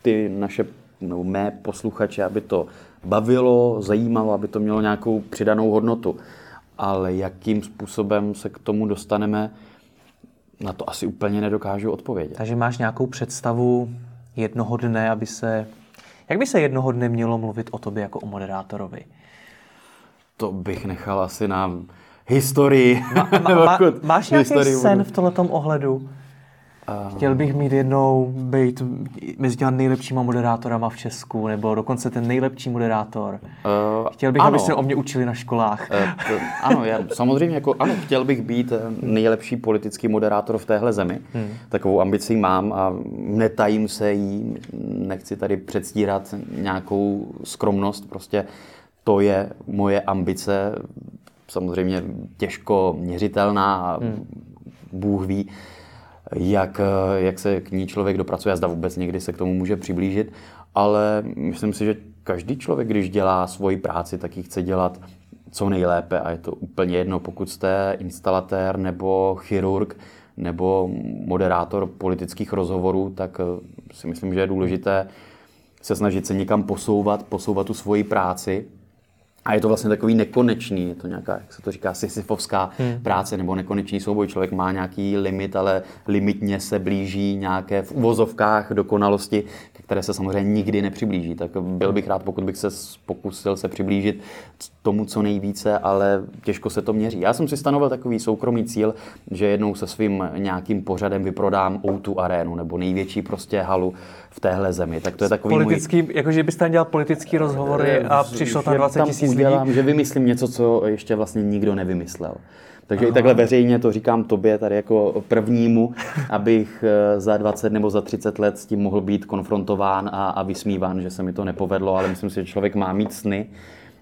ty naše, nebo mé posluchače, aby to bavilo, zajímalo, aby to mělo nějakou přidanou hodnotu. Ale jakým způsobem se k tomu dostaneme, na to asi úplně nedokážu odpovědět. Takže máš nějakou představu jednoho dne, aby se... Jak by se jednoho dne mělo mluvit o tobě jako o moderátorovi? To bych nechal asi na historii. Ma, ma, ma, máš nějaký sen v tomto ohledu? Chtěl bych mít jednou být mezi těmi nejlepšíma moderátorama v Česku, nebo dokonce ten nejlepší moderátor. Uh, chtěl bych, ano. aby se o mě učili na školách. Uh, to, ano, já samozřejmě jako, ano, chtěl bych být eh, nejlepší politický moderátor v téhle zemi. Hmm. Takovou ambici mám a netajím se jí, nechci tady předstírat nějakou skromnost, prostě to je moje ambice, samozřejmě těžko měřitelná a hmm. Bůh ví, jak, eh, jak se k ní člověk dopracuje a zda vůbec někdy se k tomu může přiblížit. Ale myslím si, že každý člověk, když dělá svoji práci, tak ji chce dělat co nejlépe a je to úplně jedno, pokud jste instalatér nebo chirurg nebo moderátor politických rozhovorů, tak eh, si myslím, že je důležité se snažit se někam posouvat, posouvat tu svoji práci A je to vlastně takový nekonečný, je to nějaká, jak se to říká, sisyfovská hmm. práce nebo nekonečný souboj. Člověk má nějaký limit, ale limitně se blíží nějaké v uvozovkách dokonalosti, které se samozřejmě nikdy nepřiblíží. Tak byl bych rád, pokud bych se pokusil se přiblížit tomu, co nejvíce, ale těžko se to měří. Já jsem si stanovil takový soukromý cíl, že jednou se svým nějakým pořadem vyprodám O2 arénu nebo největší prostě halu v téhle zemi. Tak to je takový politický, můj... Jakože byste tam dělal politický rozhovory a přišlo tam 20 tisíc lidí. že vymyslím něco, co ještě vlastně nikdo nevymyslel. Takže Aha. i takhle veřejně to říkám tobě tady jako prvnímu, abych eh, za 20 nebo za 30 let s tím mohl být konfrontován a, a vysmíván, že se mi to nepovedlo, ale myslím si, že člověk má mít sny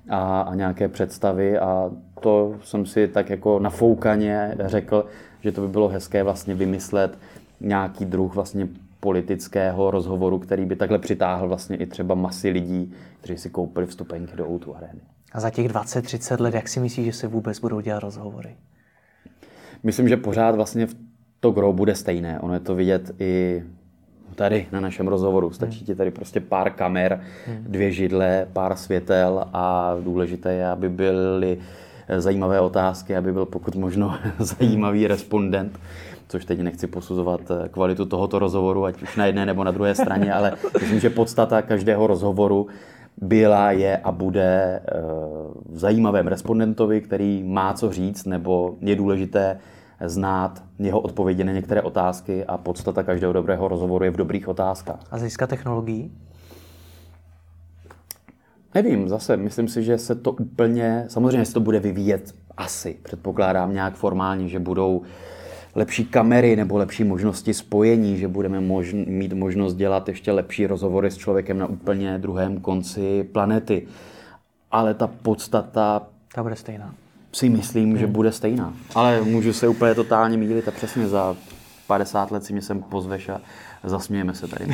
a, a nějaké představy a to jsem si tak jako nafoukaně řekl, že to by bylo hezké vlastně vymyslet nějaký druh vlastně politického rozhovoru, který by takhle přitáhl vlastně i třeba masy lidí, kteří si koupili vstupenky do O2 arény. A za těch 20-30 let, jak si myslíš, že se vůbec budou dělat rozhovory? Myslím, že pořád vlastně to gro bude stejné. Ono je to vidět i tady na našem rozhovoru. Stačí ti tady prostě pár kamer, dvě židle, pár světel a důležité je, aby byly zajímavé otázky, aby byl pokud možno zajímavý respondent což teď nechci posuzovat eh, kvalitu tohoto rozhovoru, ať už na jedné nebo na druhé straně, ale myslím, že podstata každého rozhovoru byla, je a bude eh, v zajímavém respondentovi, který má co říct, nebo je důležité znát jeho odpovědi na některé otázky a podstata každého dobrého rozhovoru je v dobrých otázkách. A získat technologií? Nevím, zase, myslím si, že se to úplně, samozřejmě se to bude vyvíjet asi, předpokládám nějak formálně, že budou lepší kamery nebo lepší možnosti spojení, že budeme možn- mít možnost dělat ještě lepší rozhovory s člověkem na úplně druhém konci planety. Ale ta podstata... Ta bude stejná. Si myslím, hmm. že bude stejná. Ale můžu se úplně totálně mýlit a přesně za 50 let si mě sem pozveš a zasmějeme se tady.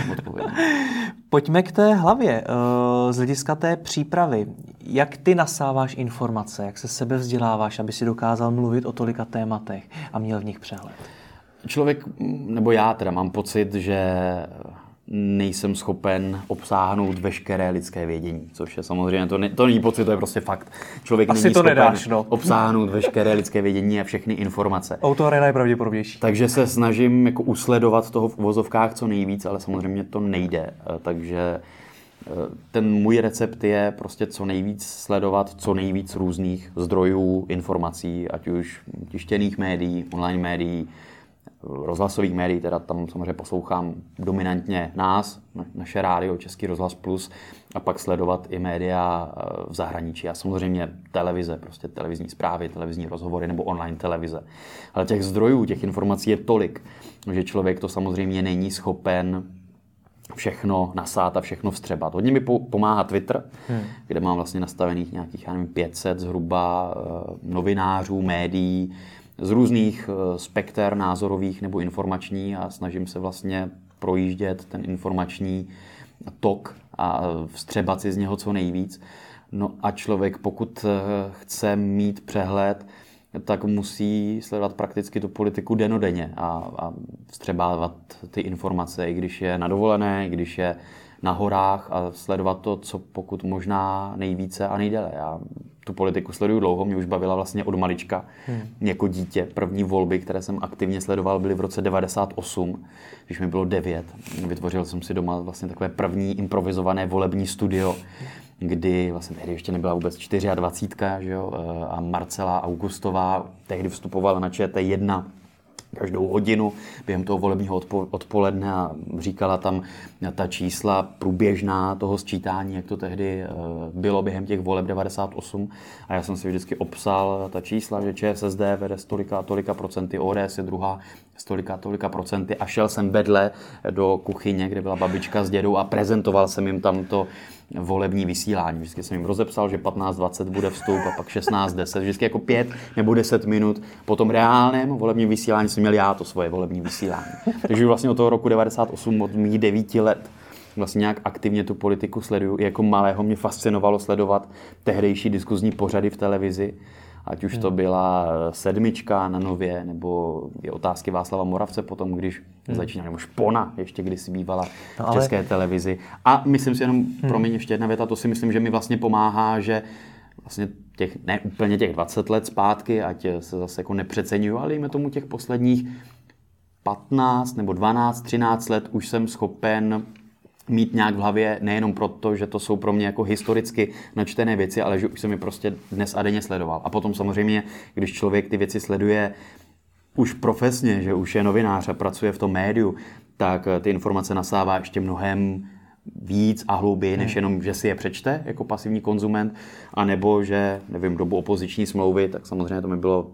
Pojďme k té hlavě. Eh, z hlediska té přípravy. Jak ty nasáváš informace, jak se sebe vzděláváš, aby si dokázal mluvit o tolika tématech a měl v nich přehled? Člověk, nebo já teda mám pocit, že nejsem schopen obsáhnout veškeré lidské vědění, což je samozřejmě, to, ne, to není pocit, to je prostě fakt. Člověk Asi není to schopen nedáš, no. obsáhnout veškeré lidské vědění a všechny informace. Autorena je pravděpodobnější. Takže se snažím jako usledovat toho v uvozovkách co nejvíc, ale samozřejmě to nejde. Eh, takže eh, ten můj recept je prostě co nejvíc sledovat co nejvíc různých zdrojů informací, ať už tištěných médií, online médií, rozhlasových médií, teda tam samozřejmě poslouchám dominantně nás, naše rádio, Český rozhlas Plus, a pak sledovat i média eh, v zahraničí a samozřejmě televize, prostě televizní zprávy, televizní rozhovory nebo online televize. Ale těch zdrojů, těch informací je tolik, že člověk to samozřejmě není schopen všechno nasát a všechno vstřebat. Hodně mi pomáhá Twitter, hmm. kde mám vlastně nastavených nějakých, já nevím, 500 zhruba eh, novinářů, médií, z různých eh, spekter názorových nebo informační a snažím se vlastně projíždět ten informační tok a vstřebat si z něho co nejvíc. No a člověk, pokud eh, chce mít přehled, tak musí sledovat prakticky tu politiku denodenně a, a vstřebávat ty informace, i když je na dovolené, i když je na horách a sledovat to, co pokud možná nejvíce a nejdéle. Já tu politiku sleduju dlouho, mě už bavila vlastně od malička hmm. jako dítě. První volby, které jsem aktivně sledoval, byly v roce 98, když mi bylo 9. Vytvořil jsem si doma vlastně takové první improvizované volební studio, kdy vlastně tehdy ještě nebyla vůbec 24, že jo, a Marcela Augustová tehdy vstupovala na ČT1 každou hodinu během toho volebního odpo- odpoledne a říkala tam ta čísla průběžná toho sčítání, jak to tehdy eh, bylo během těch voleb 98. A já jsem si vždycky obsal ta čísla, že ČSSD vede stolika a tolika procenty, ODS je druhá stolika a tolika procenty a šel jsem vedle do kuchyně, kde byla babička s dědou a prezentoval jsem jim tam to volební vysílání. Vždycky jsem jim rozepsal, že 15.20 bude vstup a pak 16.10, vždycky jako 5 nebo 10 minut. Po tom reálném volebním vysílání jsem měl já to svoje volební vysílání. Takže vlastně od toho roku 98, od mých 9 let, vlastně nějak aktivně tu politiku sleduju. I jako malého mě fascinovalo sledovat tehdejší diskuzní pořady v televizi ať už to hmm. byla eh, sedmička na Nově, nebo je otázky Václava Moravce potom, když hmm. začínal, nebo Špona, ještě kdysi bývala no, ale... v české televizi. A myslím si jenom, hmm. promiň, ještě jedna věta, to si myslím, že mi vlastně pomáhá, že vlastně těch, ne úplně těch 20 let zpátky, ať se zase jako nepřeceňuju, ale jme tomu těch posledních 15 nebo 12, 13 let už jsem schopen mít nějak v hlavě nejenom proto, že to jsou pro mě jako historicky načtené věci, ale že už jsem je prostě dnes a denně sledoval. A potom samozřejmě, když člověk ty věci sleduje už profesně, že už je novinář a pracuje v tom médiu, tak ty informace nasává ještě mnohem víc a hlouběji, než hmm. jenom, že si je přečte jako pasivní konzument, anebo že, nevím, dobu opoziční smlouvy, tak samozřejmě to mi bylo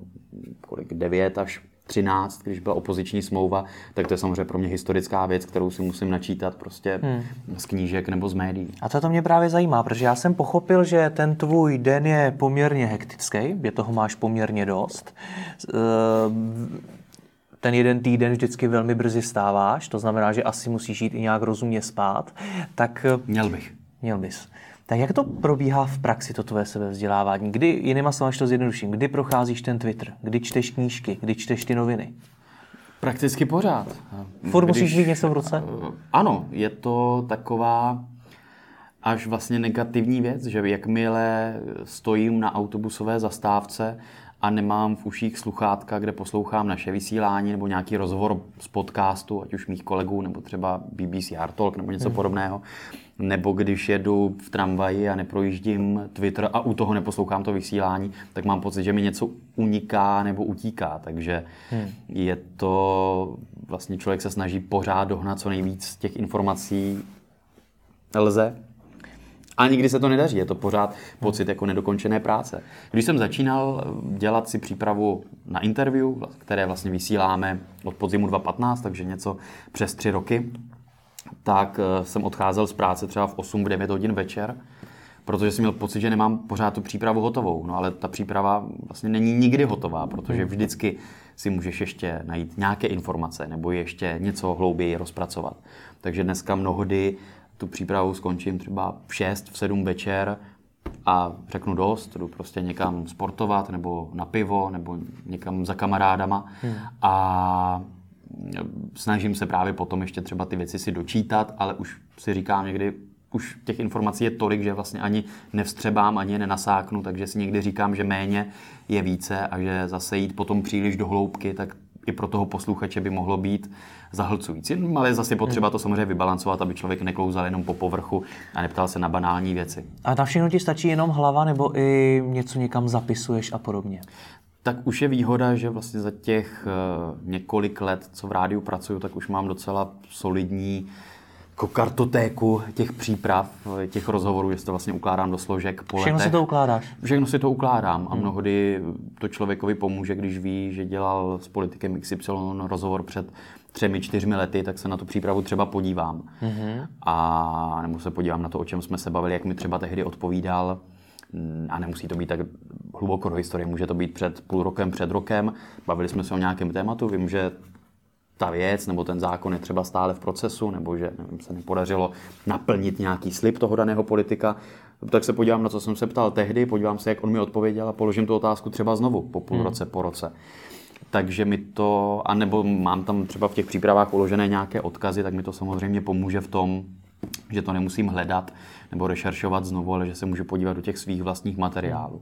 kolik, 9 až 13, když byla opoziční smlouva, tak to je samozřejmě pro mě historická věc, kterou si musím načítat prostě hmm. z knížek nebo z médií. A to, to mě právě zajímá, protože já jsem pochopil, že ten tvůj den je poměrně hektický, je toho máš poměrně dost. Ehm, ten jeden týden vždycky velmi brzy stáváš, to znamená, že asi musíš jít i nějak rozumně spát. Tak Měl bych. Měl bys. Tak jak to probíhá v praxi, to tvoje sebevzdělávání? Kdy, jinýma slovy, to zjednoduším, kdy procházíš ten Twitter? Kdy čteš knížky? Kdy čteš ty noviny? Prakticky pořád. Furt Když, musíš mít něco v ruce? Ano, je to taková až vlastně negativní věc, že jakmile stojím na autobusové zastávce a nemám v uších sluchátka, kde poslouchám naše vysílání nebo nějaký rozhovor z podcastu, ať už mých kolegů, nebo třeba BBC Art Talk nebo něco hmm. podobného, nebo když jedu v tramvaji a neprojíždím Twitter a u toho neposlouchám to vysílání, tak mám pocit, že mi něco uniká nebo utíká. Takže hmm. je to, vlastně člověk se snaží pořád dohnat co nejvíc těch informací lze. A nikdy se to nedaří, je to pořád pocit jako nedokončené práce. Když jsem začínal dělat si přípravu na interview, které vlastně vysíláme od podzimu 2015, takže něco přes tři roky, tak eh, jsem odcházel z práce třeba v 8-9 hodin večer, protože jsem měl pocit, že nemám pořád tu přípravu hotovou. No ale ta příprava vlastně není nikdy hotová, protože hmm. vždycky si můžeš ještě najít nějaké informace nebo ještě něco hlouběji rozpracovat. Takže dneska mnohdy tu přípravu skončím třeba v 6, v 7 večer a řeknu dost, jdu prostě někam sportovat nebo na pivo nebo někam za kamarádama hmm. a snažím se právě potom ještě třeba ty věci si dočítat, ale už si říkám někdy, už těch informací je tolik, že vlastně ani nevstřebám, ani je nenasáknu, takže si někdy říkám, že méně je více a že zase jít potom příliš do hloubky, tak i pro toho posluchače by mohlo být zahlcující. No, ale je zase potřeba to samozřejmě vybalancovat, aby člověk neklouzal jenom po povrchu a neptal se na banální věci. A na všechno ti stačí jenom hlava nebo i něco někam zapisuješ a podobně? tak už je výhoda, že vlastně za těch uh, několik let, co v rádiu pracuju, tak už mám docela solidní jako kartotéku těch příprav, těch rozhovorů, jestli to vlastně ukládám do složek po Všechno letech. si to ukládáš? Všechno si to ukládám a hmm. mnohdy to člověkovi pomůže, když ví, že dělal s politikem XY rozhovor před třemi, čtyřmi lety, tak se na tu přípravu třeba podívám. Mm-hmm. A nebo se podívám na to, o čem jsme se bavili, jak mi třeba tehdy odpovídal a nemusí to být tak hluboko do historie, může to být před půl rokem, před rokem, bavili jsme se o nějakém tématu, vím, že ta věc nebo ten zákon je třeba stále v procesu, nebo že nevím, se nepodařilo naplnit nějaký slib toho daného politika, tak se podívám na co jsem se ptal tehdy, podívám se, jak on mi odpověděl a položím tu otázku třeba znovu po půl hmm. roce, po roce. Takže mi to, anebo mám tam třeba v těch přípravách uložené nějaké odkazy, tak mi to samozřejmě pomůže v tom, že to nemusím hledat nebo rešeršovat znovu, ale že se můžu podívat do těch svých vlastních materiálů.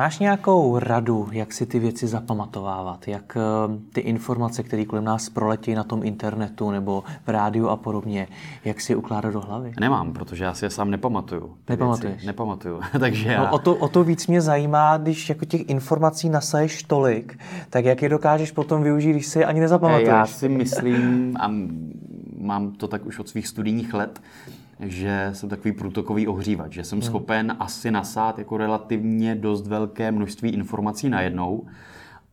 Máš nějakou radu, jak si ty věci zapamatovávat? Jak eh, ty informace, které kolem nás proletí na tom internetu nebo v rádiu a podobně, jak si je ukládat do hlavy? Nemám, protože já si je sám nepamatuju. Nepamatuješ? Nepamatuju. Takže já... no, o, to, o to víc mě zajímá, když jako těch informací nasaješ tolik, tak jak je dokážeš potom využít, když si je ani nezapamatuješ? Já si myslím, a mám to tak už od svých studijních let, že jsem takový průtokový ohřívač, že jsem hmm. schopen asi nasát jako relativně dost velké množství informací najednou,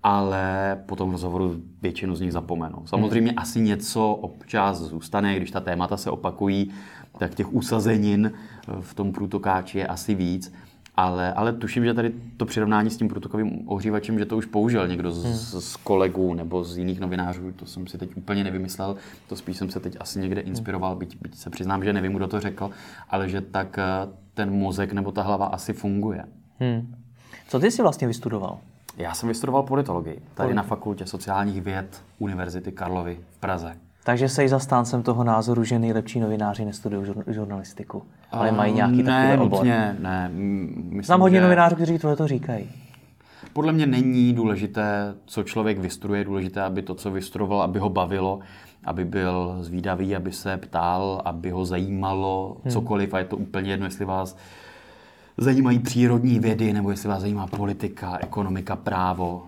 ale po tom rozhovoru většinu z nich zapomenu. Samozřejmě hmm. asi něco občas zůstane, když ta témata se opakují, tak těch usazenin v tom průtokáči je asi víc, ale, ale tuším, že tady to přirovnání s tím protokovým ohřívačem, že to už použil někdo z, hmm. z kolegů nebo z jiných novinářů, to jsem si teď úplně nevymyslel, to spíš jsem se teď asi někde hmm. inspiroval, byť, byť se přiznám, že nevím, kdo to řekl, ale že tak eh, ten mozek nebo ta hlava asi funguje. Hmm. Co ty jsi vlastně vystudoval? Já jsem vystudoval politologii, tady Polit. na fakultě sociálních věd Univerzity Karlovy v Praze. Takže jsi zastáncem toho názoru, že nejlepší novináři nestudují žurnalistiku, ale mají nějaký ne, takový obor. Nutně, ne, myslím, Znám hodně že... novinářů, kteří tohle to říkají. Podle mě není důležité, co člověk vystruje, důležité, aby to, co vystruoval, aby ho bavilo, aby byl zvídavý, aby se ptal, aby ho zajímalo hmm. cokoliv a je to úplně jedno, jestli vás zajímají přírodní vědy nebo jestli vás zajímá politika, ekonomika, právo.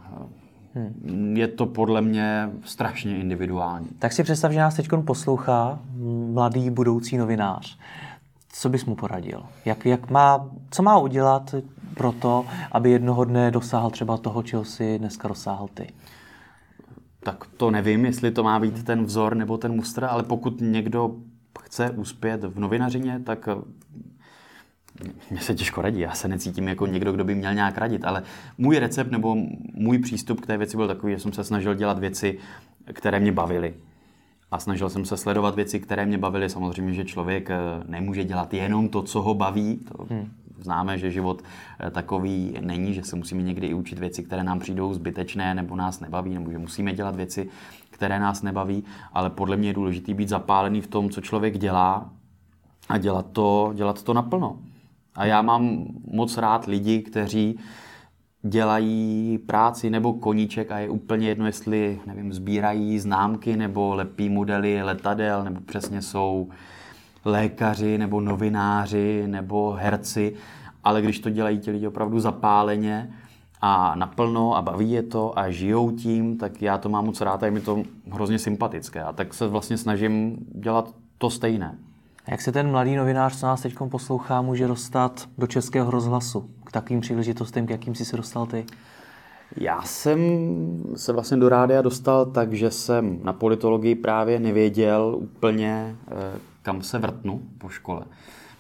Hmm. Je to podle mě strašně individuální. Tak si představ, že nás teď poslouchá mladý budoucí novinář. Co bys mu poradil? Jak, jak má, co má udělat pro to, aby jednoho dne dosáhl třeba toho, čeho si dneska dosáhl ty? Tak to nevím, jestli to má být ten vzor nebo ten mustr, ale pokud někdo chce uspět v novinařině, tak mě se těžko radí, já se necítím jako někdo, kdo by měl nějak radit, ale můj recept nebo můj přístup k té věci byl takový, že jsem se snažil dělat věci, které mě bavily. A snažil jsem se sledovat věci, které mě bavily. Samozřejmě, že člověk eh, nemůže dělat jenom to, co ho baví. To hmm. Známe, že život eh, takový není, že se musíme někdy i učit věci, které nám přijdou zbytečné nebo nás nebaví, nebo že musíme dělat věci, které nás nebaví, ale podle mě je důležité být zapálený v tom, co člověk dělá a dělat to, dělat to naplno. A já mám moc rád lidi, kteří dělají práci nebo koníček a je úplně jedno, jestli nevím, sbírají známky nebo lepí modely letadel, nebo přesně jsou lékaři nebo novináři nebo herci, ale když to dělají ti lidi opravdu zapáleně a naplno a baví je to a žijou tím, tak já to mám moc rád a je mi to hrozně sympatické. A tak se vlastně snažím dělat to stejné. Jak se ten mladý novinář, co nás teď poslouchá, může dostat do českého rozhlasu? K takovým příležitostem, k jakým jsi se dostal ty? Já jsem se vlastně do rádia dostal tak, že jsem na politologii právě nevěděl úplně, eh, kam se vrtnu po škole.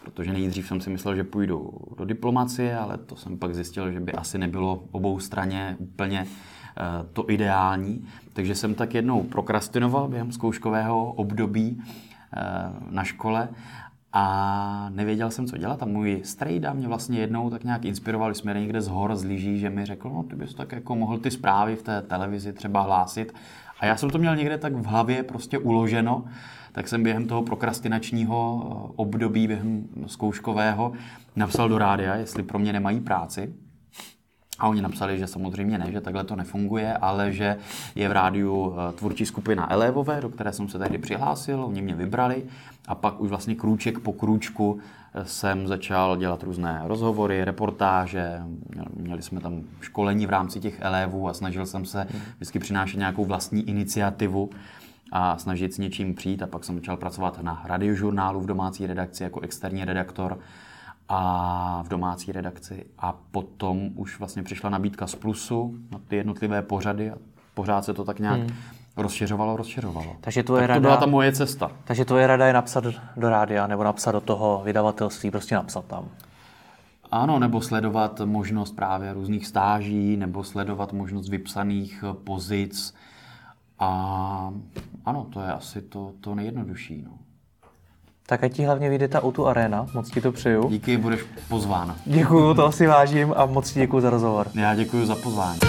Protože nejdřív jsem si myslel, že půjdu do diplomacie, ale to jsem pak zjistil, že by asi nebylo obou straně úplně eh, to ideální. Takže jsem tak jednou prokrastinoval během zkouškového období na škole a nevěděl jsem, co dělat. A můj strejda mě vlastně jednou tak nějak inspiroval, jsme někde z hor, z že mi řekl, no ty bys tak jako mohl ty zprávy v té televizi třeba hlásit. A já jsem to měl někde tak v hlavě prostě uloženo, tak jsem během toho prokrastinačního eh, období, během zkouškového, napsal do rádia, jestli pro mě nemají práci. A oni napsali, že samozřejmě ne, že takhle to nefunguje, ale že je v rádiu eh, tvůrčí skupina Elevové, do které jsem se tehdy přihlásil, oni mě vybrali. A pak už vlastně krůček po krůčku eh, jsem začal dělat různé rozhovory, reportáže, měli jsme tam školení v rámci těch elevů a snažil jsem se vždycky přinášet nějakou vlastní iniciativu a snažit s něčím přijít. A pak jsem začal pracovat na radiožurnálu v domácí redakci jako externí redaktor a v domácí redakci a potom už vlastně přišla nabídka z Plusu na ty jednotlivé pořady a pořád se to tak nějak hmm. rozšiřovalo, rozšiřovalo. Takže tvoje tak rada, to byla ta moje cesta. Takže tvoje rada je napsat do rádia nebo napsat do toho vydavatelství, prostě napsat tam. Ano, nebo sledovat možnost právě různých stáží, nebo sledovat možnost vypsaných pozic. A ano, to je asi to, to nejjednodušší. No. Tak ať ti hlavně vyjde ta Outu Arena, moc ti to přeju. Díky, budeš pozván. Děkuju, to asi vážím a moc ti děkuji za rozhovor. Já děkuji za pozvání.